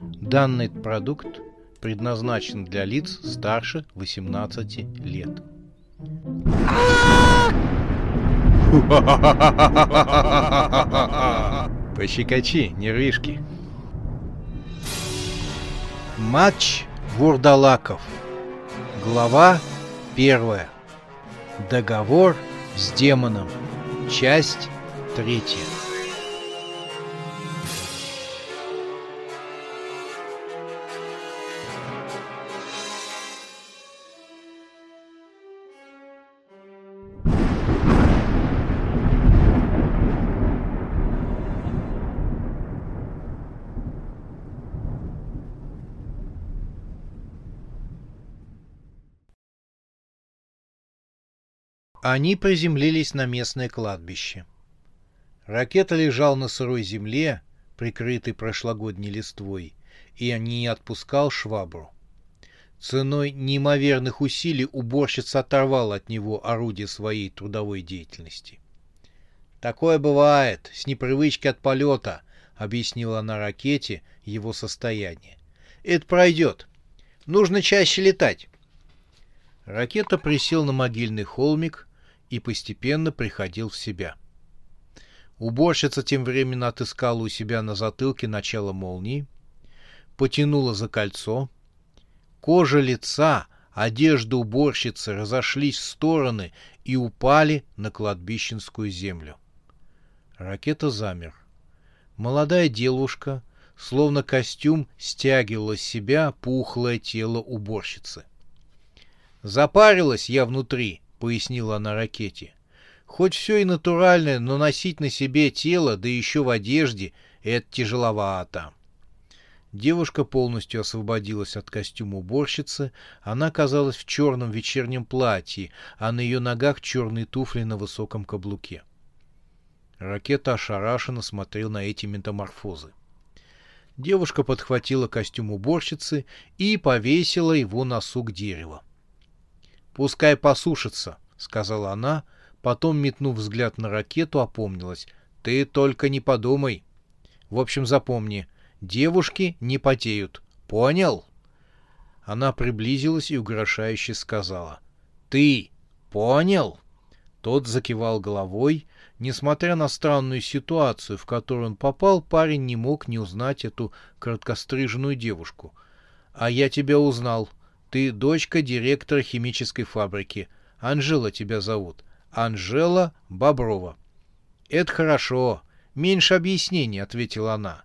Данный продукт предназначен для лиц старше 18 лет. Пощекочи, нервишки. Матч Вурдалаков. Глава первая. Договор с демоном. Часть третья. Они приземлились на местное кладбище. Ракета лежал на сырой земле, прикрытой прошлогодней листвой, и не отпускал швабру. Ценой неимоверных усилий уборщица оторвала от него орудие своей трудовой деятельности. «Такое бывает, с непривычки от полета», — объяснила она ракете его состояние. «Это пройдет. Нужно чаще летать». Ракета присел на могильный холмик, и постепенно приходил в себя. Уборщица тем временем отыскала у себя на затылке начало молнии, потянула за кольцо. Кожа лица, одежда уборщицы разошлись в стороны и упали на кладбищенскую землю. Ракета замер. Молодая девушка, словно костюм, стягивала с себя пухлое тело уборщицы. «Запарилась я внутри», — пояснила она ракете. «Хоть все и натуральное, но носить на себе тело, да еще в одежде, это тяжеловато». Девушка полностью освободилась от костюма уборщицы. Она казалась в черном вечернем платье, а на ее ногах черные туфли на высоком каблуке. Ракета ошарашенно смотрел на эти метаморфозы. Девушка подхватила костюм уборщицы и повесила его на сук дерева. «Пускай посушится», — сказала она, потом, метнув взгляд на ракету, опомнилась. «Ты только не подумай. В общем, запомни, девушки не потеют. Понял?» Она приблизилась и угрожающе сказала. «Ты понял?» Тот закивал головой. Несмотря на странную ситуацию, в которую он попал, парень не мог не узнать эту короткостриженную девушку. «А я тебя узнал», ты дочка директора химической фабрики. Анжела тебя зовут. Анжела Боброва. Это хорошо. Меньше объяснений, ответила она.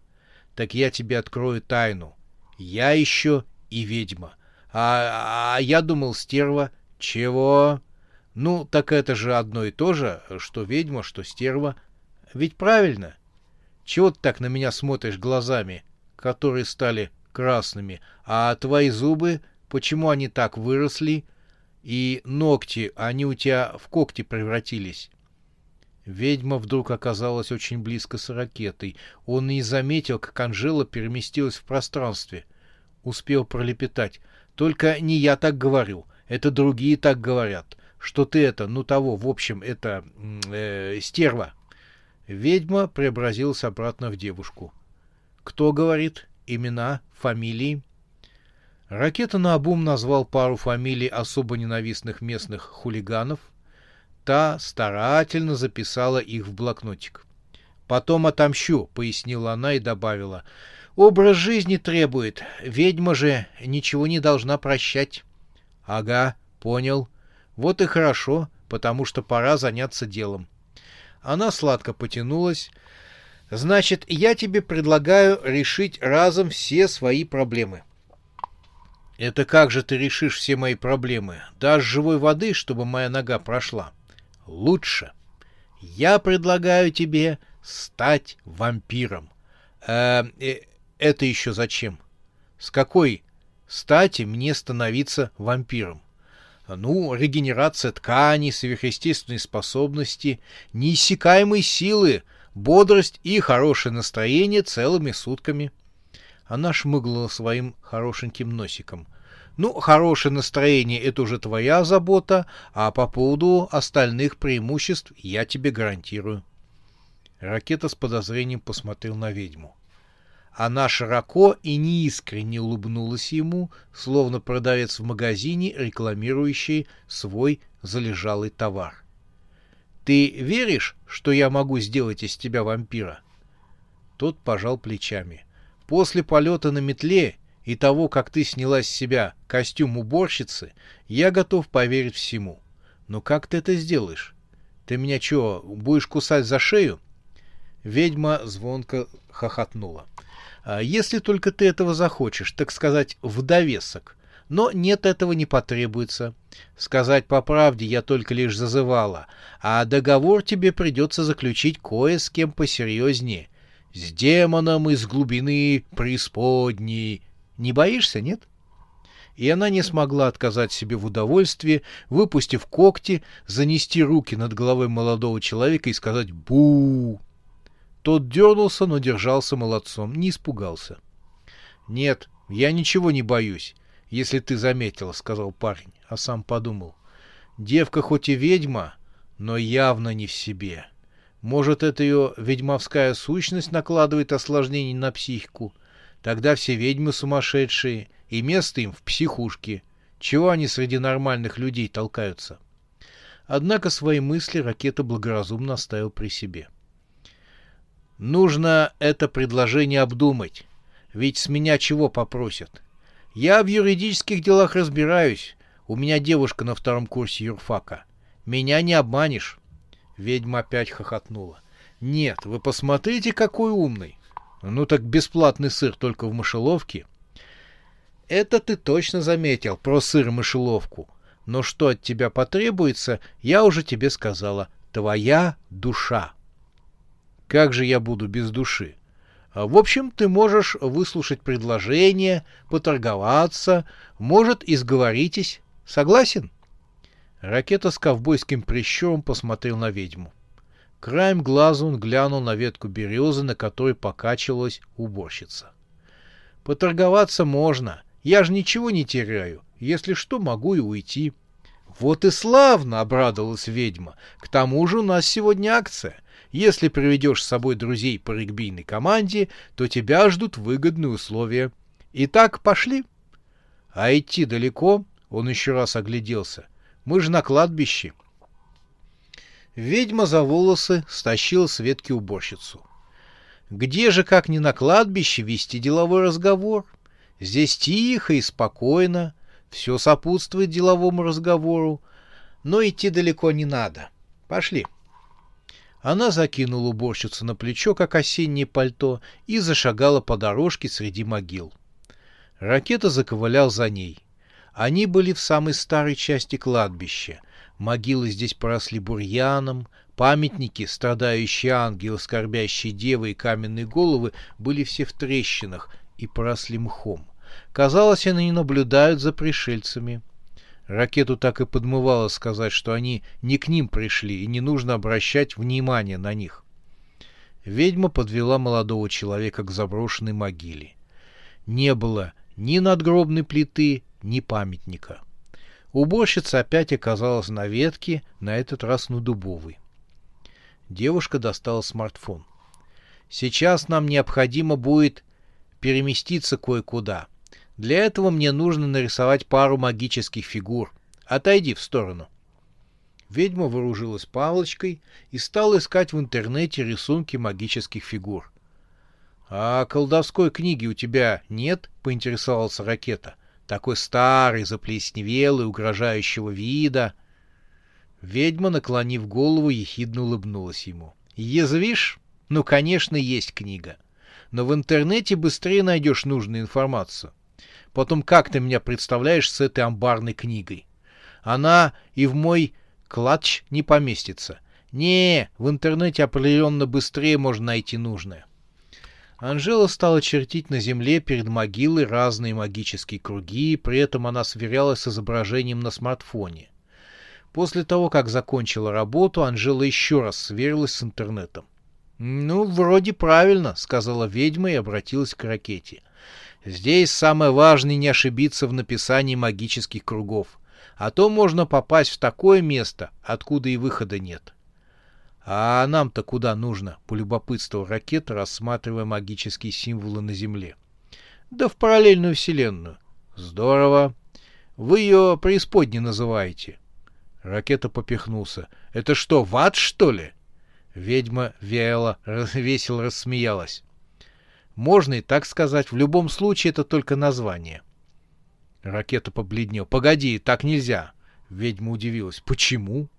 Так я тебе открою тайну. Я еще и ведьма. А, а я думал, стерва. Чего? Ну, так это же одно и то же, что ведьма, что стерва. Ведь правильно? Чего ты так на меня смотришь глазами, которые стали красными, а твои зубы почему они так выросли, и ногти, они у тебя в когти превратились. Ведьма вдруг оказалась очень близко с ракетой. Он не заметил, как Анжела переместилась в пространстве. Успел пролепетать. Только не я так говорю, это другие так говорят. Что ты это, ну того, в общем, это э, стерва. Ведьма преобразилась обратно в девушку. Кто говорит? Имена, фамилии? Ракета наобум назвал пару фамилий особо ненавистных местных хулиганов. Та старательно записала их в блокнотик. «Потом отомщу», — пояснила она и добавила. «Образ жизни требует. Ведьма же ничего не должна прощать». «Ага, понял. Вот и хорошо, потому что пора заняться делом». Она сладко потянулась. «Значит, я тебе предлагаю решить разом все свои проблемы». Это как же ты решишь все мои проблемы? Дашь живой воды, чтобы моя нога прошла? Лучше. Я предлагаю тебе стать вампиром. Э, э, это еще зачем? С какой стати мне становиться вампиром? Ну, регенерация тканей, сверхъестественные способности, неиссякаемые силы, бодрость и хорошее настроение целыми сутками. Она шмыгнула своим хорошеньким носиком. Ну, хорошее настроение — это уже твоя забота, а по поводу остальных преимуществ я тебе гарантирую. Ракета с подозрением посмотрел на ведьму. Она широко и неискренне улыбнулась ему, словно продавец в магазине, рекламирующий свой залежалый товар. «Ты веришь, что я могу сделать из тебя вампира?» Тот пожал плечами. «После полета на метле и того, как ты сняла с себя костюм уборщицы, я готов поверить всему. Но как ты это сделаешь? Ты меня что, будешь кусать за шею?» Ведьма звонко хохотнула. А если только ты этого захочешь, так сказать, в довесок. Но нет, этого не потребуется. Сказать по правде я только лишь зазывала, а договор тебе придется заключить кое с кем посерьезнее. С демоном из глубины преисподней. Не боишься, нет? И она не смогла отказать себе в удовольствии, выпустив когти, занести руки над головой молодого человека и сказать «бу». Тот дернулся, но держался молодцом, не испугался. — Нет, я ничего не боюсь, если ты заметила, — сказал парень, а сам подумал. Девка хоть и ведьма, но явно не в себе. Может, это ее ведьмовская сущность накладывает осложнений на психику? Тогда все ведьмы сумасшедшие, и место им в психушке. Чего они среди нормальных людей толкаются? Однако свои мысли ракета благоразумно оставил при себе. — Нужно это предложение обдумать. Ведь с меня чего попросят? Я в юридических делах разбираюсь. У меня девушка на втором курсе юрфака. Меня не обманешь. Ведьма опять хохотнула. Нет, вы посмотрите, какой умный. Ну так бесплатный сыр только в мышеловке. Это ты точно заметил про сыр и мышеловку. Но что от тебя потребуется, я уже тебе сказала. Твоя душа. Как же я буду без души? В общем, ты можешь выслушать предложение, поторговаться, может, и сговоритесь. Согласен? Ракета с ковбойским прищуром посмотрел на ведьму. Краем глаза он глянул на ветку березы, на которой покачивалась уборщица. «Поторговаться можно. Я же ничего не теряю. Если что, могу и уйти». «Вот и славно!» — обрадовалась ведьма. «К тому же у нас сегодня акция. Если приведешь с собой друзей по регбийной команде, то тебя ждут выгодные условия. Итак, пошли. А идти далеко? Он еще раз огляделся. Мы же на кладбище. Ведьма за волосы стащила с ветки уборщицу. Где же, как не на кладбище, вести деловой разговор? Здесь тихо и спокойно, все сопутствует деловому разговору, но идти далеко не надо. Пошли. — она закинула уборщицу на плечо, как осеннее пальто, и зашагала по дорожке среди могил. Ракета заковылял за ней. Они были в самой старой части кладбища. Могилы здесь поросли бурьяном, памятники, страдающие ангелы, скорбящие девы и каменные головы были все в трещинах и поросли мхом. Казалось, они не наблюдают за пришельцами. Ракету так и подмывало сказать, что они не к ним пришли и не нужно обращать внимание на них. Ведьма подвела молодого человека к заброшенной могиле. Не было ни надгробной плиты, ни памятника. Уборщица опять оказалась на ветке, на этот раз на дубовой. Девушка достала смартфон. «Сейчас нам необходимо будет переместиться кое-куда. Для этого мне нужно нарисовать пару магических фигур. Отойди в сторону. Ведьма вооружилась палочкой и стала искать в интернете рисунки магических фигур. «А колдовской книги у тебя нет?» — поинтересовался Ракета. «Такой старый, заплесневелый, угрожающего вида». Ведьма, наклонив голову, ехидно улыбнулась ему. «Язвишь? Ну, конечно, есть книга. Но в интернете быстрее найдешь нужную информацию. Потом как ты меня представляешь с этой амбарной книгой? Она и в мой клатч не поместится. Не, в интернете определенно быстрее можно найти нужное. Анжела стала чертить на земле перед могилой разные магические круги, при этом она сверялась с изображением на смартфоне. После того, как закончила работу, Анжела еще раз сверилась с интернетом. «Ну, вроде правильно», — сказала ведьма и обратилась к ракете. Здесь самое важное не ошибиться в написании магических кругов, а то можно попасть в такое место, откуда и выхода нет. «А нам-то куда нужно?» — полюбопытствовал ракета, рассматривая магические символы на Земле. «Да в параллельную вселенную». «Здорово. Вы ее преисподней называете». Ракета попихнулся. «Это что, в ад, что ли?» Ведьма Виэла весело рассмеялась. «Можно и так сказать. В любом случае это только название». Ракета побледнел. «Погоди, так нельзя!» Ведьма удивилась. «Почему?»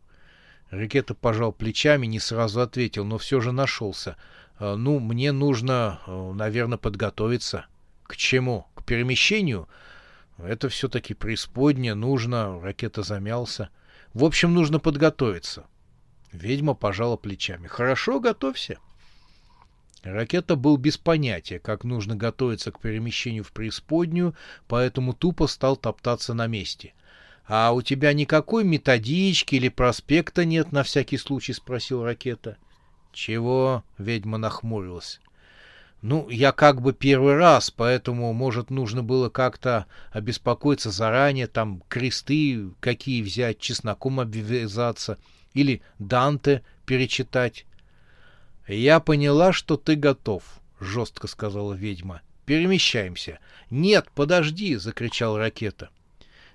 Ракета пожал плечами, не сразу ответил, но все же нашелся. «Э, «Ну, мне нужно, э, наверное, подготовиться». «К чему? К перемещению?» «Это все-таки преисподня, нужно...» Ракета замялся. «В общем, нужно подготовиться». Ведьма пожала плечами. «Хорошо, готовься». Ракета был без понятия, как нужно готовиться к перемещению в преисподнюю, поэтому тупо стал топтаться на месте. «А у тебя никакой методички или проспекта нет, на всякий случай?» — спросил Ракета. «Чего?» — ведьма нахмурилась. «Ну, я как бы первый раз, поэтому, может, нужно было как-то обеспокоиться заранее, там, кресты какие взять, чесноком обвязаться или Данте перечитать». «Я поняла, что ты готов», — жестко сказала ведьма. «Перемещаемся». «Нет, подожди!» — закричал ракета.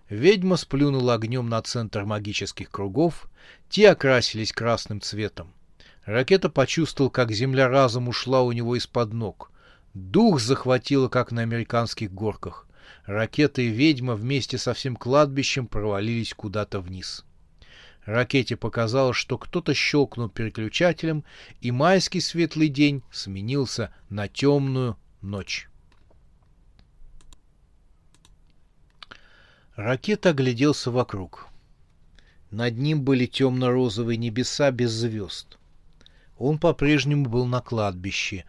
Ведьма сплюнула огнем на центр магических кругов, те окрасились красным цветом. Ракета почувствовал, как земля разом ушла у него из-под ног. Дух захватило, как на американских горках. Ракета и ведьма вместе со всем кладбищем провалились куда-то вниз. Ракете показалось, что кто-то щелкнул переключателем, и майский светлый день сменился на темную ночь. Ракета огляделся вокруг. Над ним были темно-розовые небеса без звезд. Он по-прежнему был на кладбище,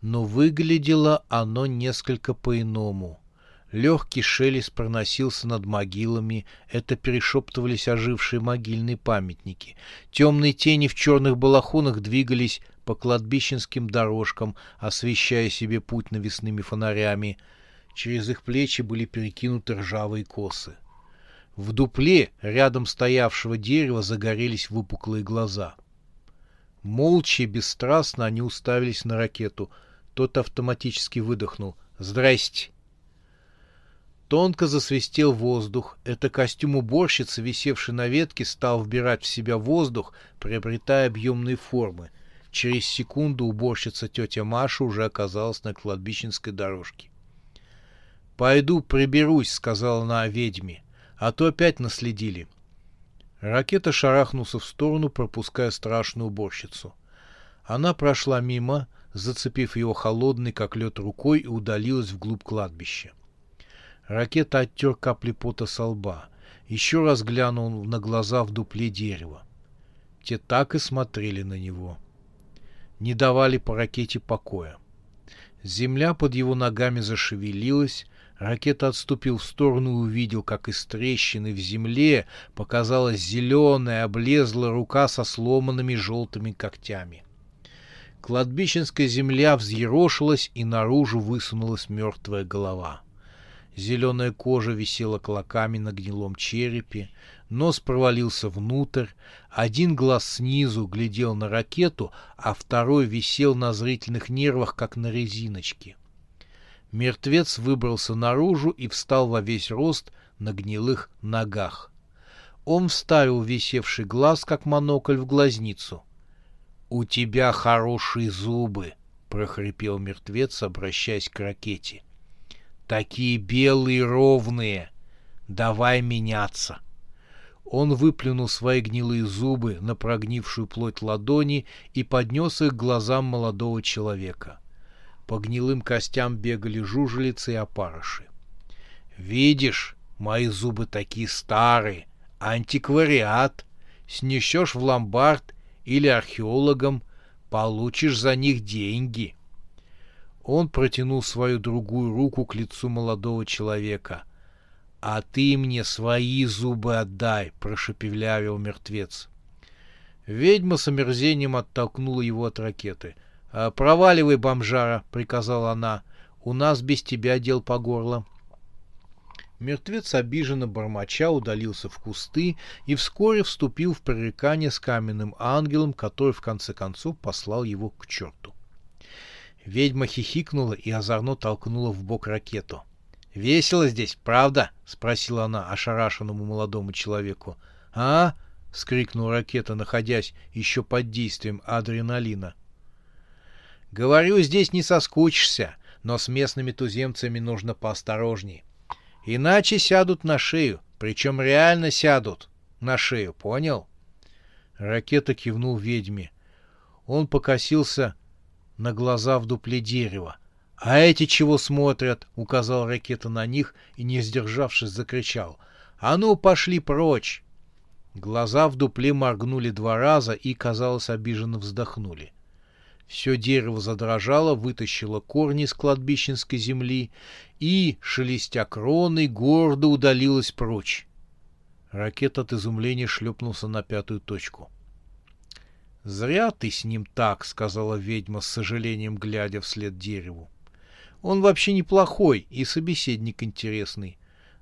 но выглядело оно несколько по-иному. Легкий шелест проносился над могилами, это перешептывались ожившие могильные памятники. Темные тени в черных балахонах двигались по кладбищенским дорожкам, освещая себе путь навесными фонарями. Через их плечи были перекинуты ржавые косы. В дупле рядом стоявшего дерева загорелись выпуклые глаза. Молча и бесстрастно они уставились на ракету. Тот автоматически выдохнул. «Здрасте!» Тонко засвистел воздух. Это костюм уборщицы, висевший на ветке, стал вбирать в себя воздух, приобретая объемные формы. Через секунду уборщица тетя Маша уже оказалась на кладбищенской дорожке. «Пойду приберусь», — сказала она ведьме, — «а то опять наследили». Ракета шарахнулся в сторону, пропуская страшную уборщицу. Она прошла мимо, зацепив его холодной, как лед, рукой и удалилась вглубь кладбища. Ракета оттер капли пота со лба. Еще раз глянул на глаза в дупле дерева. Те так и смотрели на него. Не давали по ракете покоя. Земля под его ногами зашевелилась, Ракета отступил в сторону и увидел, как из трещины в земле показалась зеленая, облезлая рука со сломанными желтыми когтями. Кладбищенская земля взъерошилась, и наружу высунулась мертвая голова. Зеленая кожа висела клоками на гнилом черепе, нос провалился внутрь, один глаз снизу глядел на ракету, а второй висел на зрительных нервах, как на резиночке. Мертвец выбрался наружу и встал во весь рост на гнилых ногах. Он вставил висевший глаз, как монокль, в глазницу. — У тебя хорошие зубы, — прохрипел мертвец, обращаясь к ракете. — Такие белые ровные. Давай меняться. Он выплюнул свои гнилые зубы на прогнившую плоть ладони и поднес их к глазам молодого человека. По гнилым костям бегали жужелицы и опарыши. «Видишь, мои зубы такие старые, антиквариат. Снесешь в ломбард или археологам, получишь за них деньги». Он протянул свою другую руку к лицу молодого человека. «А ты мне свои зубы отдай!» — прошепелявил мертвец. Ведьма с омерзением оттолкнула его от ракеты. «А, «Проваливай, бомжара!» — приказала она. «У нас без тебя дел по горло». Мертвец обиженно бормоча удалился в кусты и вскоре вступил в пререкание с каменным ангелом, который в конце концов послал его к черту. Ведьма хихикнула и озорно толкнула в бок ракету. «Весело здесь, правда?» — спросила она ошарашенному молодому человеку. «А?» — скрикнул ракета, находясь еще под действием адреналина. «Говорю, здесь не соскучишься, но с местными туземцами нужно поосторожней. Иначе сядут на шею, причем реально сядут на шею, понял?» Ракета кивнул ведьме. Он покосился на глаза в дупле дерева. «А эти чего смотрят?» — указал ракета на них и, не сдержавшись, закричал. «А ну, пошли прочь!» Глаза в дупле моргнули два раза и, казалось, обиженно вздохнули. Все дерево задрожало, вытащило корни из кладбищенской земли и, шелестя кроной, гордо удалилось прочь. Ракет от изумления шлепнулся на пятую точку. «Зря ты с ним так», — сказала ведьма с сожалением, глядя вслед дереву. «Он вообще неплохой и собеседник интересный,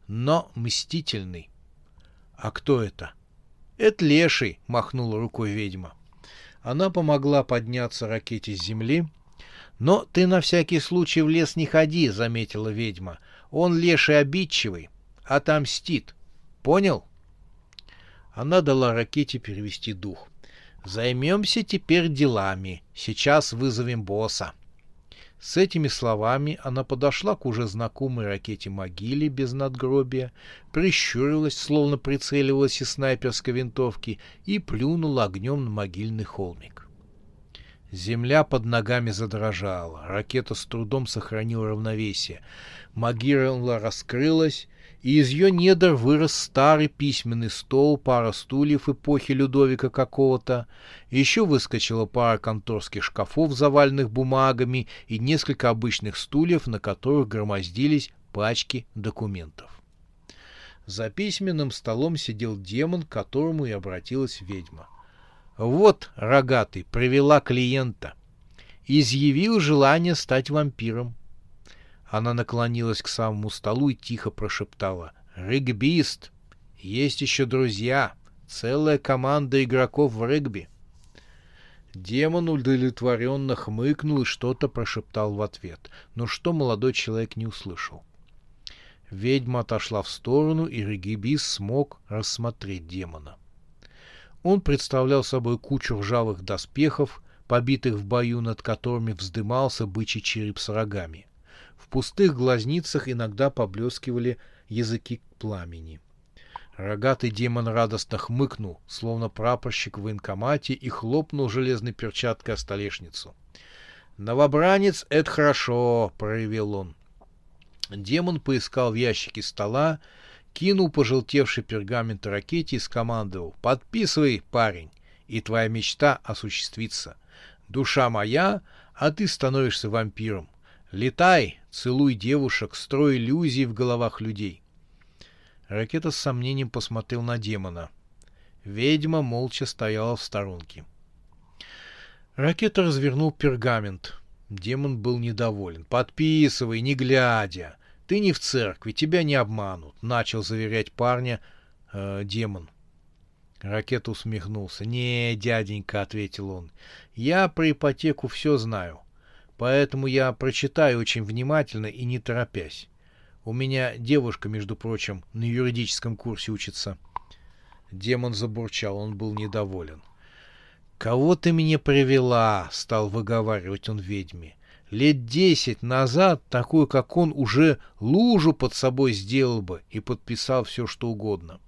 но мстительный». «А кто это?» «Это леший», — махнула рукой ведьма. Она помогла подняться ракете с земли. «Но ты на всякий случай в лес не ходи», — заметила ведьма. «Он леший обидчивый, отомстит. Понял?» Она дала ракете перевести дух. Займемся теперь делами. Сейчас вызовем босса. С этими словами она подошла к уже знакомой ракете могиле без надгробия, прищурилась, словно прицеливалась из снайперской винтовки, и плюнула огнем на могильный холмик. Земля под ногами задрожала, ракета с трудом сохранила равновесие. Могила раскрылась, и из ее недр вырос старый письменный стол, пара стульев эпохи Людовика какого-то, еще выскочила пара конторских шкафов, заваленных бумагами, и несколько обычных стульев, на которых громоздились пачки документов. За письменным столом сидел демон, к которому и обратилась ведьма. Вот, рогатый, привела клиента. Изъявил желание стать вампиром. Она наклонилась к самому столу и тихо прошептала. «Регбист! Есть еще друзья! Целая команда игроков в регби!» Демон удовлетворенно хмыкнул и что-то прошептал в ответ, но что молодой человек не услышал. Ведьма отошла в сторону, и регибис смог рассмотреть демона. Он представлял собой кучу ржавых доспехов, побитых в бою, над которыми вздымался бычий череп с рогами. Пустых глазницах иногда поблескивали языки пламени. Рогатый демон радостно хмыкнул, словно прапорщик в военкомате, и хлопнул железной перчаткой о столешницу. «Новобранец — это хорошо», — проявил он. Демон поискал в ящике стола, кинул пожелтевший пергамент ракете и скомандовал. «Подписывай, парень, и твоя мечта осуществится. Душа моя, а ты становишься вампиром. Летай, целуй девушек, строй иллюзии в головах людей. Ракета с сомнением посмотрел на демона. Ведьма молча стояла в сторонке. Ракета развернул пергамент. Демон был недоволен. «Подписывай, не глядя. Ты не в церкви, тебя не обманут», — начал заверять парня э, демон. Ракета усмехнулся. «Не, дяденька», — ответил он, — «я про ипотеку все знаю. Поэтому я прочитаю очень внимательно и не торопясь. У меня девушка, между прочим, на юридическом курсе учится. Демон забурчал, он был недоволен. «Кого ты мне привела?» — стал выговаривать он ведьме. «Лет десять назад такую, как он, уже лужу под собой сделал бы и подписал все, что угодно.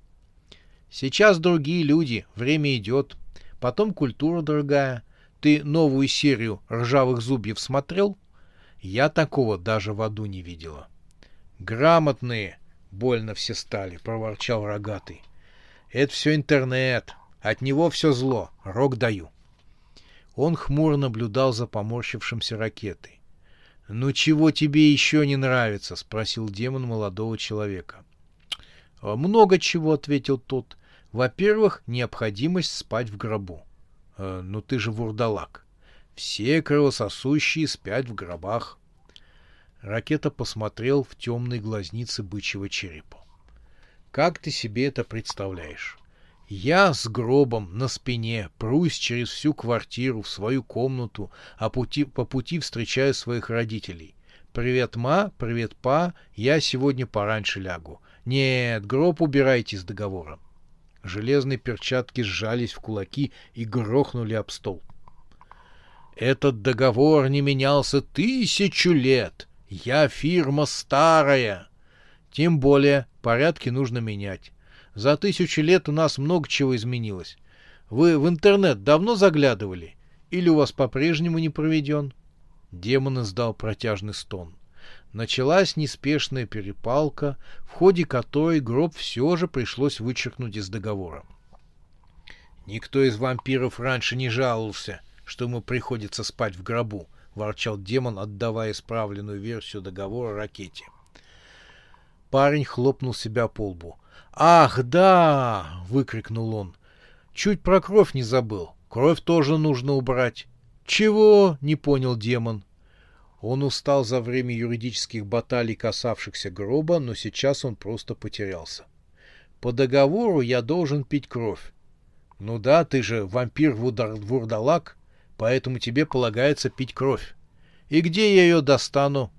Сейчас другие люди, время идет, потом культура другая, ты новую серию «Ржавых зубьев» смотрел? Я такого даже в аду не видела. Грамотные, больно все стали, проворчал рогатый. Это все интернет, от него все зло, рог даю. Он хмуро наблюдал за поморщившимся ракетой. «Ну чего тебе еще не нравится?» — спросил демон молодого человека. «Много чего», — ответил тот. «Во-первых, необходимость спать в гробу. Э, ну ты же вурдалак. Все кровососущие спят в гробах. Ракета посмотрел в темные глазницы бычьего черепа. Как ты себе это представляешь? Я с гробом на спине прусь через всю квартиру в свою комнату, а пути, по пути встречаю своих родителей. «Привет, ма, привет, па, я сегодня пораньше лягу». «Нет, гроб убирайте с договора». Железные перчатки сжались в кулаки и грохнули об стол. «Этот договор не менялся тысячу лет. Я фирма старая. Тем более порядки нужно менять. За тысячу лет у нас много чего изменилось. Вы в интернет давно заглядывали? Или у вас по-прежнему не проведен?» Демон издал протяжный стон. Началась неспешная перепалка, в ходе которой гроб все же пришлось вычеркнуть из договора. «Никто из вампиров раньше не жаловался, что ему приходится спать в гробу», — ворчал демон, отдавая исправленную версию договора ракете. Парень хлопнул себя по лбу. «Ах, да!» — выкрикнул он. «Чуть про кровь не забыл. Кровь тоже нужно убрать». «Чего?» — не понял демон. Он устал за время юридических баталий, касавшихся гроба, но сейчас он просто потерялся. По договору я должен пить кровь. Ну да, ты же вампир-вурдалак, поэтому тебе полагается пить кровь. И где я ее достану?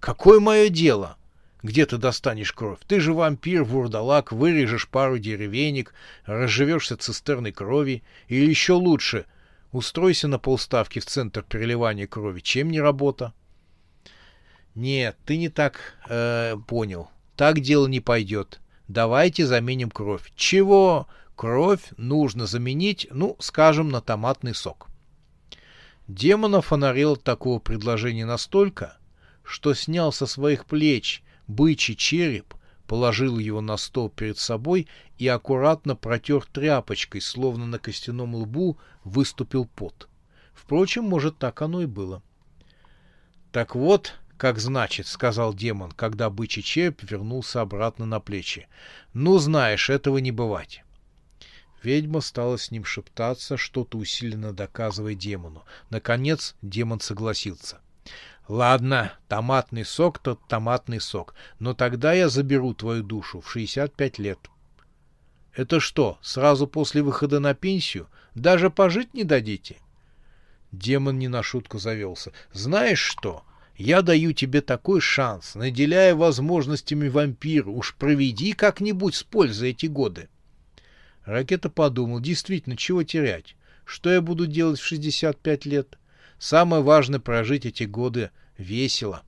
Какое мое дело? Где ты достанешь кровь? Ты же вампир, вурдалак, вырежешь пару деревенек, разживешься цистерной крови, или еще лучше — Устройся на полставки в центр переливания крови. Чем не работа? Нет, ты не так э, понял. Так дело не пойдет. Давайте заменим кровь. Чего? Кровь нужно заменить, ну, скажем, на томатный сок. Демона фонарил от такого предложения настолько, что снял со своих плеч бычий череп положил его на стол перед собой и аккуратно протер тряпочкой, словно на костяном лбу выступил пот. Впрочем, может, так оно и было. «Так вот, как значит», — сказал демон, когда бычий череп вернулся обратно на плечи. «Ну, знаешь, этого не бывать». Ведьма стала с ним шептаться, что-то усиленно доказывая демону. Наконец демон согласился — Ладно, томатный сок тот томатный сок, но тогда я заберу твою душу в 65 лет. Это что, сразу после выхода на пенсию? Даже пожить не дадите? Демон не на шутку завелся. Знаешь что? Я даю тебе такой шанс, наделяя возможностями вампира. Уж проведи как-нибудь с пользой эти годы. Ракета подумал, действительно, чего терять? Что я буду делать в 65 лет? Самое важное прожить эти годы весело.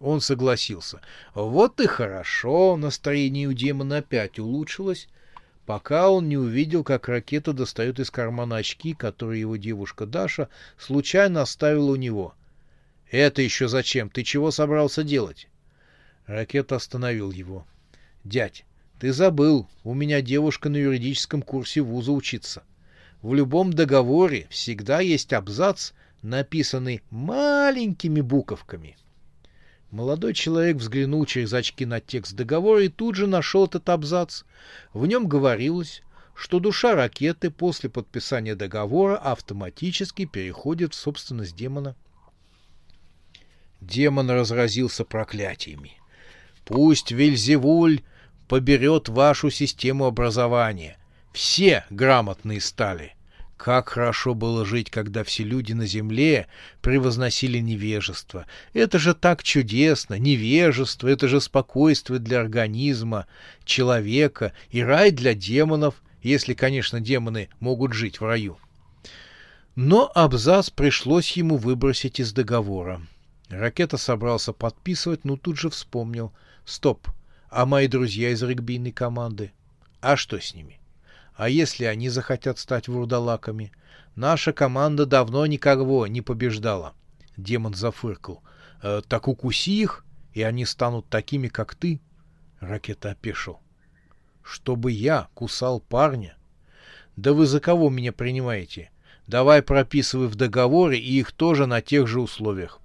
Он согласился. Вот и хорошо, настроение у демона опять улучшилось, пока он не увидел, как ракета достает из кармана очки, которые его девушка Даша случайно оставила у него. «Это еще зачем? Ты чего собрался делать?» Ракета остановил его. «Дядь, ты забыл, у меня девушка на юридическом курсе вуза учится. В любом договоре всегда есть абзац, написанный маленькими буковками. Молодой человек взглянул через очки на текст договора и тут же нашел этот абзац. В нем говорилось, что душа ракеты после подписания договора автоматически переходит в собственность демона. Демон разразился проклятиями. «Пусть Вельзевуль поберет вашу систему образования. Все грамотные стали. Как хорошо было жить, когда все люди на земле превозносили невежество. Это же так чудесно! Невежество — это же спокойствие для организма, человека и рай для демонов, если, конечно, демоны могут жить в раю. Но абзац пришлось ему выбросить из договора. Ракета собрался подписывать, но тут же вспомнил. Стоп, а мои друзья из регбийной команды? А что с ними? А если они захотят стать вурдалаками? Наша команда давно никого не побеждала. Демон зафыркал. «Э, так укуси их, и они станут такими, как ты. Ракета опешил. Чтобы я кусал парня? Да вы за кого меня принимаете? Давай прописывай в договоре и их тоже на тех же условиях.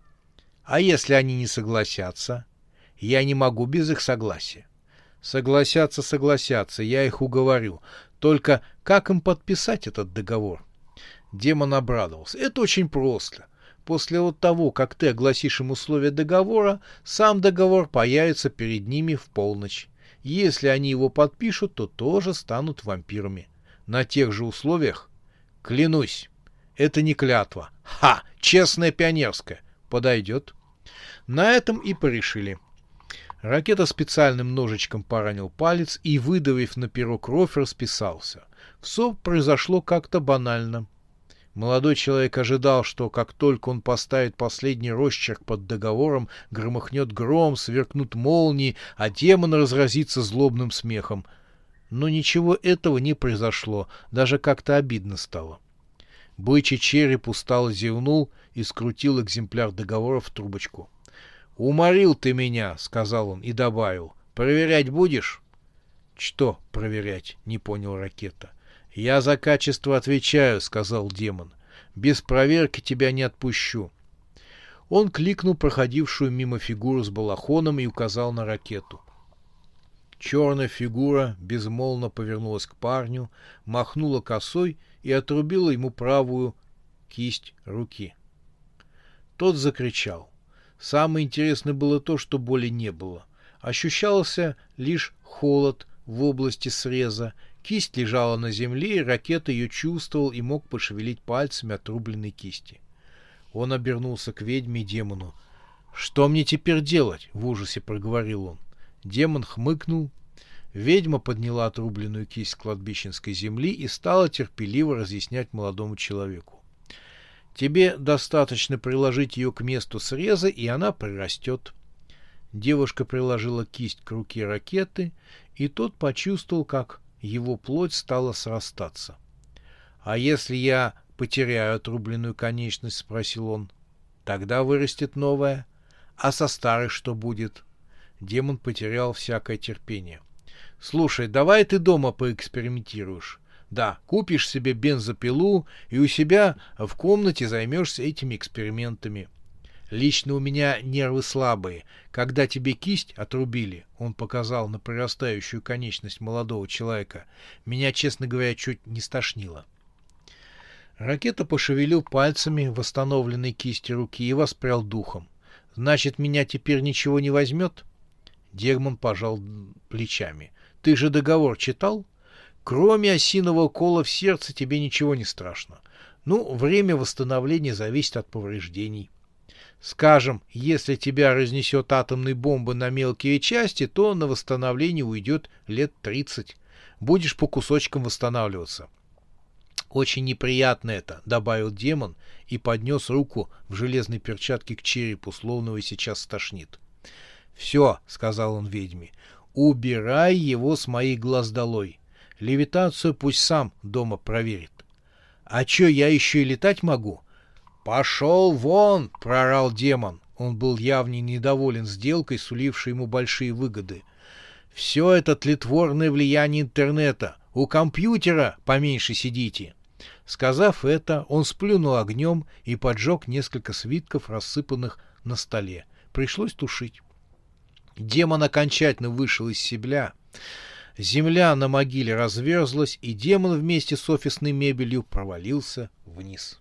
А если они не согласятся? Я не могу без их согласия. Согласятся, согласятся, я их уговорю. Только как им подписать этот договор? Демон обрадовался. Это очень просто. после вот того, как ты огласишь им условия договора, сам договор появится перед ними в полночь. Если они его подпишут, то тоже станут вампирами. На тех же условиях? Клянусь, это не клятва. Ха! Честная пионерская. Подойдет. На этом и порешили. Ракета специальным ножичком поранил палец и, выдавив на перо кровь, расписался. Все произошло как-то банально. Молодой человек ожидал, что как только он поставит последний росчерк под договором, громыхнет гром, сверкнут молнии, а демон разразится злобным смехом. Но ничего этого не произошло, даже как-то обидно стало. Бычий череп устало зевнул и скрутил экземпляр договора в трубочку. «Уморил ты меня», — сказал он и добавил. «Проверять будешь?» «Что проверять?» — не понял ракета. «Я за качество отвечаю», — сказал демон. «Без проверки тебя не отпущу». Он кликнул проходившую мимо фигуру с балахоном и указал на ракету. Черная фигура безмолвно повернулась к парню, махнула косой и отрубила ему правую кисть руки. Тот закричал. Самое интересное было то, что боли не было. Ощущался лишь холод в области среза Кисть лежала на земле, и ракета ее чувствовал и мог пошевелить пальцами отрубленной кисти. Он обернулся к ведьме и демону. «Что мне теперь делать?» — в ужасе проговорил он. Демон хмыкнул. Ведьма подняла отрубленную кисть кладбищенской земли и стала терпеливо разъяснять молодому человеку. «Тебе достаточно приложить ее к месту среза, и она прирастет». Девушка приложила кисть к руке ракеты, и тот почувствовал, как его плоть стала срастаться. «А если я потеряю отрубленную конечность?» — спросил он. «Тогда вырастет новая. А со старой что будет?» Демон потерял всякое терпение. «Слушай, давай ты дома поэкспериментируешь. Да, купишь себе бензопилу и у себя в комнате займешься этими экспериментами. Лично у меня нервы слабые. Когда тебе кисть отрубили, он показал на прирастающую конечность молодого человека, меня, честно говоря, чуть не стошнило. Ракета пошевелил пальцами восстановленной кисти руки и воспрял духом. «Значит, меня теперь ничего не возьмет?» Дегман пожал плечами. «Ты же договор читал? Кроме осиного кола в сердце тебе ничего не страшно. Ну, время восстановления зависит от повреждений». Скажем, если тебя разнесет атомной бомбой на мелкие части, то на восстановление уйдет лет 30. Будешь по кусочкам восстанавливаться. Очень неприятно это, добавил демон и поднес руку в железной перчатке к черепу, словно его сейчас стошнит. Все, сказал он ведьме, убирай его с моих глаз долой. Левитацию пусть сам дома проверит. А чё, я еще и летать могу? «Пошел вон!» — прорал демон. Он был явно недоволен сделкой, сулившей ему большие выгоды. «Все это тлетворное влияние интернета. У компьютера поменьше сидите». Сказав это, он сплюнул огнем и поджег несколько свитков, рассыпанных на столе. Пришлось тушить. Демон окончательно вышел из себя. Земля на могиле разверзлась, и демон вместе с офисной мебелью провалился вниз.